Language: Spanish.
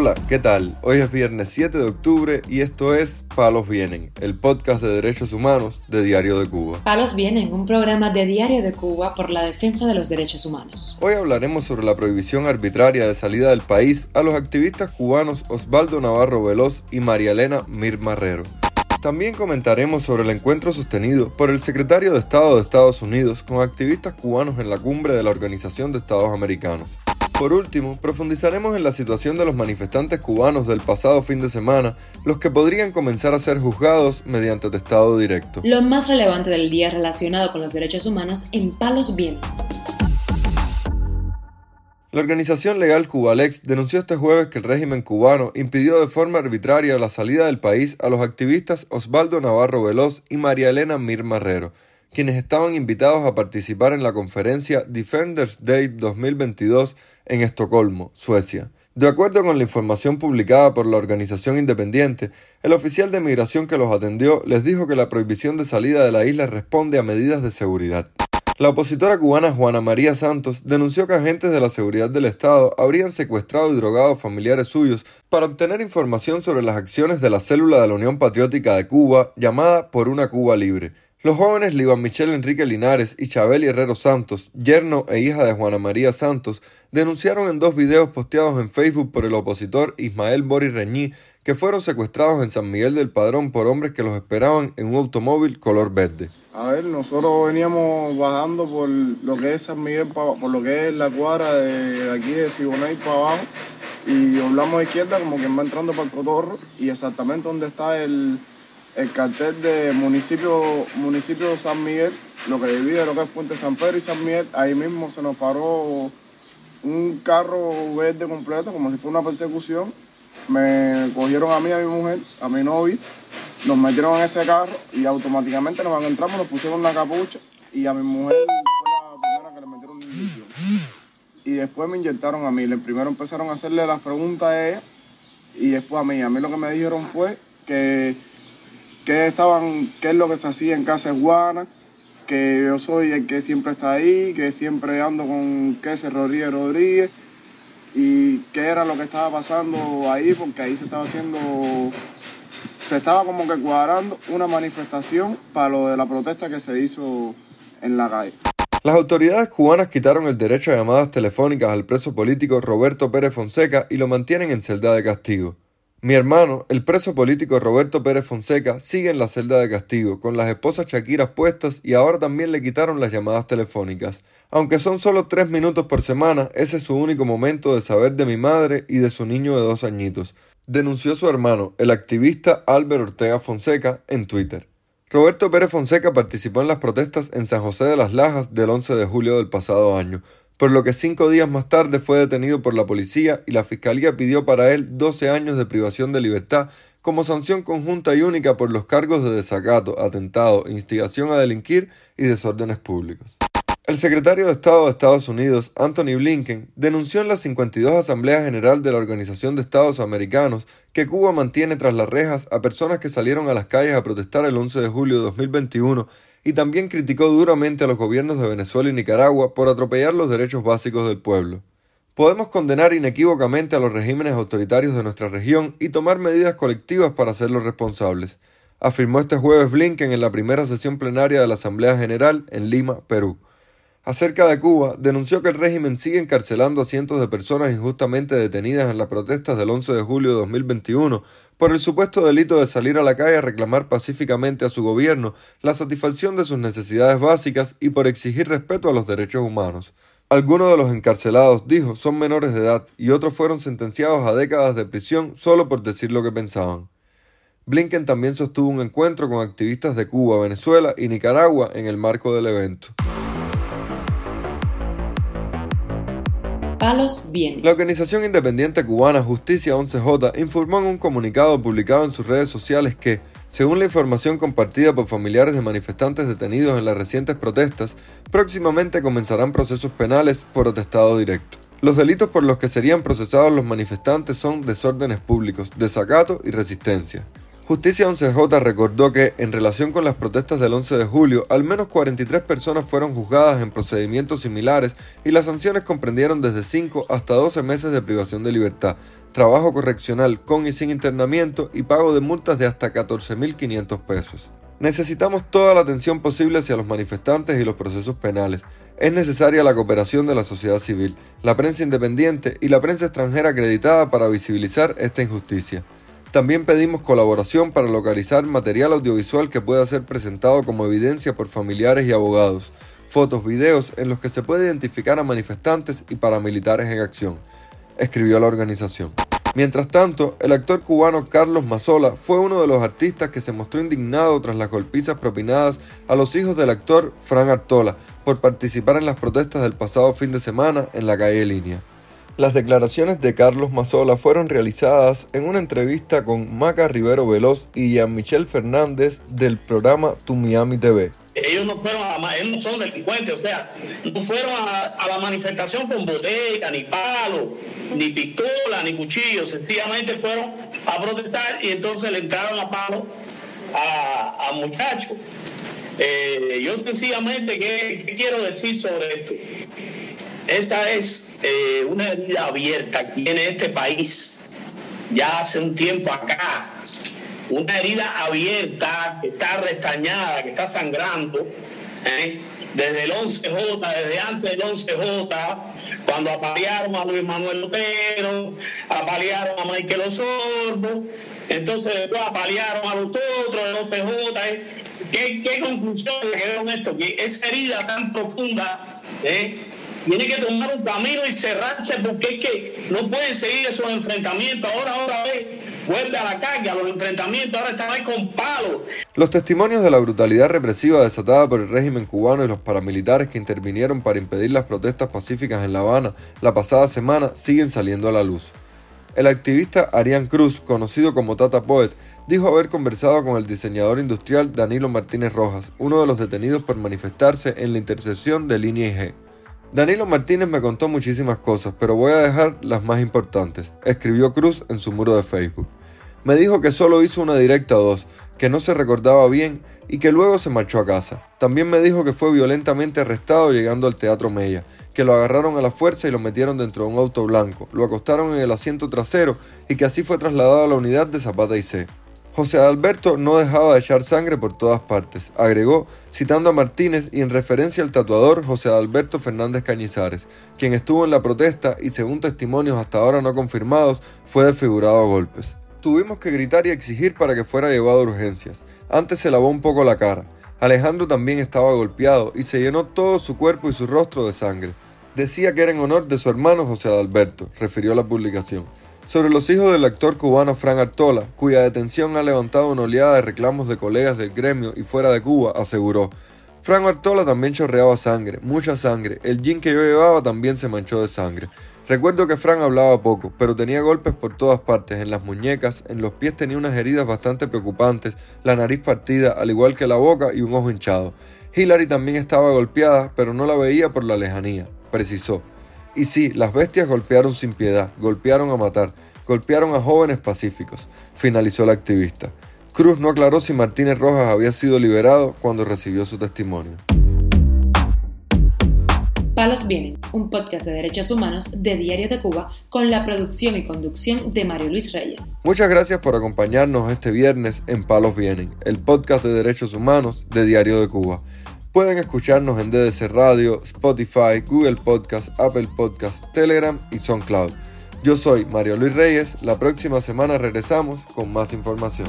Hola, ¿qué tal? Hoy es viernes 7 de octubre y esto es Palos Vienen, el podcast de derechos humanos de Diario de Cuba. Palos Vienen, un programa de Diario de Cuba por la defensa de los derechos humanos. Hoy hablaremos sobre la prohibición arbitraria de salida del país a los activistas cubanos Osvaldo Navarro Veloz y María Elena Mir Marrero. También comentaremos sobre el encuentro sostenido por el secretario de Estado de Estados Unidos con activistas cubanos en la cumbre de la Organización de Estados Americanos. Por último, profundizaremos en la situación de los manifestantes cubanos del pasado fin de semana, los que podrían comenzar a ser juzgados mediante testado directo. Lo más relevante del día relacionado con los derechos humanos en Palos Vientos. La organización legal Cubalex denunció este jueves que el régimen cubano impidió de forma arbitraria la salida del país a los activistas Osvaldo Navarro Veloz y María Elena Mir Marrero, quienes estaban invitados a participar en la conferencia Defenders Day 2022 en Estocolmo, Suecia. De acuerdo con la información publicada por la organización independiente, el oficial de migración que los atendió les dijo que la prohibición de salida de la isla responde a medidas de seguridad. La opositora cubana Juana María Santos denunció que agentes de la seguridad del Estado habrían secuestrado y drogado familiares suyos para obtener información sobre las acciones de la célula de la Unión Patriótica de Cuba llamada Por una Cuba Libre, los jóvenes Liban Michel Enrique Linares y Chabeli Herrero Santos, yerno e hija de Juana María Santos, denunciaron en dos videos posteados en Facebook por el opositor Ismael Boris Reñí que fueron secuestrados en San Miguel del Padrón por hombres que los esperaban en un automóvil color verde. A ver, nosotros veníamos bajando por lo que es San Miguel, por lo que es la cuadra de aquí de Siboney para abajo y hablamos de izquierda como que va entrando para el Cotorro y exactamente donde está el el cartel de municipio, municipio San Miguel, lo que divide lo que es Puente San Pedro y San Miguel, ahí mismo se nos paró un carro verde completo, como si fuera una persecución. Me cogieron a mí, a mi mujer, a mi novia, nos metieron en ese carro y automáticamente nos entramos, nos pusieron la capucha y a mi mujer fue la primera que le metieron inyección. Y después me inyectaron a mí. Primero empezaron a hacerle las preguntas a ella y después a mí. A mí lo que me dijeron fue que qué estaban, qué es lo que se hacía en Casa Guana, que yo soy el que siempre está ahí, que siempre ando con Queso Rodríguez Rodríguez, y qué era lo que estaba pasando ahí, porque ahí se estaba haciendo, se estaba como que cuadrando una manifestación para lo de la protesta que se hizo en la calle. Las autoridades cubanas quitaron el derecho a llamadas telefónicas al preso político Roberto Pérez Fonseca y lo mantienen en celda de castigo. Mi hermano, el preso político Roberto Pérez Fonseca, sigue en la celda de castigo, con las esposas Shakiras puestas y ahora también le quitaron las llamadas telefónicas. Aunque son solo tres minutos por semana, ese es su único momento de saber de mi madre y de su niño de dos añitos, denunció su hermano, el activista Álvaro Ortega Fonseca, en Twitter. Roberto Pérez Fonseca participó en las protestas en San José de las Lajas del 11 de julio del pasado año, por lo que cinco días más tarde fue detenido por la policía y la fiscalía pidió para él 12 años de privación de libertad como sanción conjunta y única por los cargos de desacato, atentado, instigación a delinquir y desórdenes públicos. El secretario de Estado de Estados Unidos, Anthony Blinken, denunció en la 52 Asamblea General de la Organización de Estados Americanos que Cuba mantiene tras las rejas a personas que salieron a las calles a protestar el 11 de julio de 2021 y también criticó duramente a los gobiernos de Venezuela y Nicaragua por atropellar los derechos básicos del pueblo. Podemos condenar inequívocamente a los regímenes autoritarios de nuestra región y tomar medidas colectivas para hacerlos responsables, afirmó este jueves Blinken en la primera sesión plenaria de la Asamblea General en Lima, Perú. Acerca de Cuba, denunció que el régimen sigue encarcelando a cientos de personas injustamente detenidas en las protestas del 11 de julio de 2021 por el supuesto delito de salir a la calle a reclamar pacíficamente a su gobierno la satisfacción de sus necesidades básicas y por exigir respeto a los derechos humanos. Algunos de los encarcelados, dijo, son menores de edad y otros fueron sentenciados a décadas de prisión solo por decir lo que pensaban. Blinken también sostuvo un encuentro con activistas de Cuba, Venezuela y Nicaragua en el marco del evento. La organización independiente cubana Justicia 11J informó en un comunicado publicado en sus redes sociales que, según la información compartida por familiares de manifestantes detenidos en las recientes protestas, próximamente comenzarán procesos penales por atestado directo. Los delitos por los que serían procesados los manifestantes son desórdenes públicos, desacato y resistencia. Justicia 11J recordó que, en relación con las protestas del 11 de julio, al menos 43 personas fueron juzgadas en procedimientos similares y las sanciones comprendieron desde 5 hasta 12 meses de privación de libertad, trabajo correccional con y sin internamiento y pago de multas de hasta 14.500 pesos. Necesitamos toda la atención posible hacia los manifestantes y los procesos penales. Es necesaria la cooperación de la sociedad civil, la prensa independiente y la prensa extranjera acreditada para visibilizar esta injusticia. También pedimos colaboración para localizar material audiovisual que pueda ser presentado como evidencia por familiares y abogados, fotos, videos en los que se puede identificar a manifestantes y paramilitares en acción, escribió la organización. Mientras tanto, el actor cubano Carlos Mazola fue uno de los artistas que se mostró indignado tras las golpizas propinadas a los hijos del actor Fran Artola por participar en las protestas del pasado fin de semana en la calle Línea. Las declaraciones de Carlos Mazola fueron realizadas en una entrevista con Maca Rivero Veloz y Jean-Michel Fernández del programa Tu Miami TV. Ellos no fueron a ellos no son delincuentes, o sea, no fueron a, la manifestación con botella, ni palo, ni pistola, ni cuchillo, sencillamente fueron a protestar y entonces le entraron a palo a, muchachos. Eh, yo sencillamente, ¿qué quiero decir sobre esto? Esta es eh, una herida abierta que tiene este país ya hace un tiempo acá. Una herida abierta que está restañada, que está sangrando. ¿eh? Desde el 11J, desde antes del 11J, cuando apalearon a Luis Manuel Lutero, apalearon a Michael Osorbo, entonces después apalearon a los otros del 11J. ¿eh? ¿Qué, ¿Qué conclusión le quedó esto? Que esa herida tan profunda ¿eh? Tiene que tomar un camino y cerrarse porque es que no pueden seguir esos enfrentamientos. Ahora, ahora ve, vuelve a la carga, los enfrentamientos ahora están ahí con palos. Los testimonios de la brutalidad represiva desatada por el régimen cubano y los paramilitares que intervinieron para impedir las protestas pacíficas en La Habana la pasada semana siguen saliendo a la luz. El activista Arián Cruz, conocido como Tata Poet, dijo haber conversado con el diseñador industrial Danilo Martínez Rojas, uno de los detenidos por manifestarse en la intersección de Línea y G. Danilo Martínez me contó muchísimas cosas, pero voy a dejar las más importantes, escribió Cruz en su muro de Facebook. Me dijo que solo hizo una directa dos, que no se recordaba bien y que luego se marchó a casa. También me dijo que fue violentamente arrestado llegando al Teatro Mella, que lo agarraron a la fuerza y lo metieron dentro de un auto blanco, lo acostaron en el asiento trasero y que así fue trasladado a la unidad de Zapata y C. José Alberto no dejaba de echar sangre por todas partes, agregó, citando a Martínez y en referencia al tatuador José Alberto Fernández Cañizares, quien estuvo en la protesta y según testimonios hasta ahora no confirmados, fue desfigurado a golpes. Tuvimos que gritar y exigir para que fuera llevado a urgencias. Antes se lavó un poco la cara. Alejandro también estaba golpeado y se llenó todo su cuerpo y su rostro de sangre. Decía que era en honor de su hermano José Alberto, refirió la publicación sobre los hijos del actor cubano Fran Artola, cuya detención ha levantado una oleada de reclamos de colegas del gremio y fuera de Cuba, aseguró. Fran Artola también chorreaba sangre, mucha sangre. El jean que yo llevaba también se manchó de sangre. Recuerdo que Fran hablaba poco, pero tenía golpes por todas partes, en las muñecas, en los pies tenía unas heridas bastante preocupantes, la nariz partida, al igual que la boca y un ojo hinchado. Hillary también estaba golpeada, pero no la veía por la lejanía, precisó. Y sí, las bestias golpearon sin piedad, golpearon a matar, golpearon a jóvenes pacíficos, finalizó la activista. Cruz no aclaró si Martínez Rojas había sido liberado cuando recibió su testimonio. Palos Vienen, un podcast de derechos humanos de Diario de Cuba con la producción y conducción de Mario Luis Reyes. Muchas gracias por acompañarnos este viernes en Palos Vienen, el podcast de derechos humanos de Diario de Cuba. Pueden escucharnos en DDC Radio, Spotify, Google Podcast, Apple Podcast, Telegram y SoundCloud. Yo soy Mario Luis Reyes, la próxima semana regresamos con más información.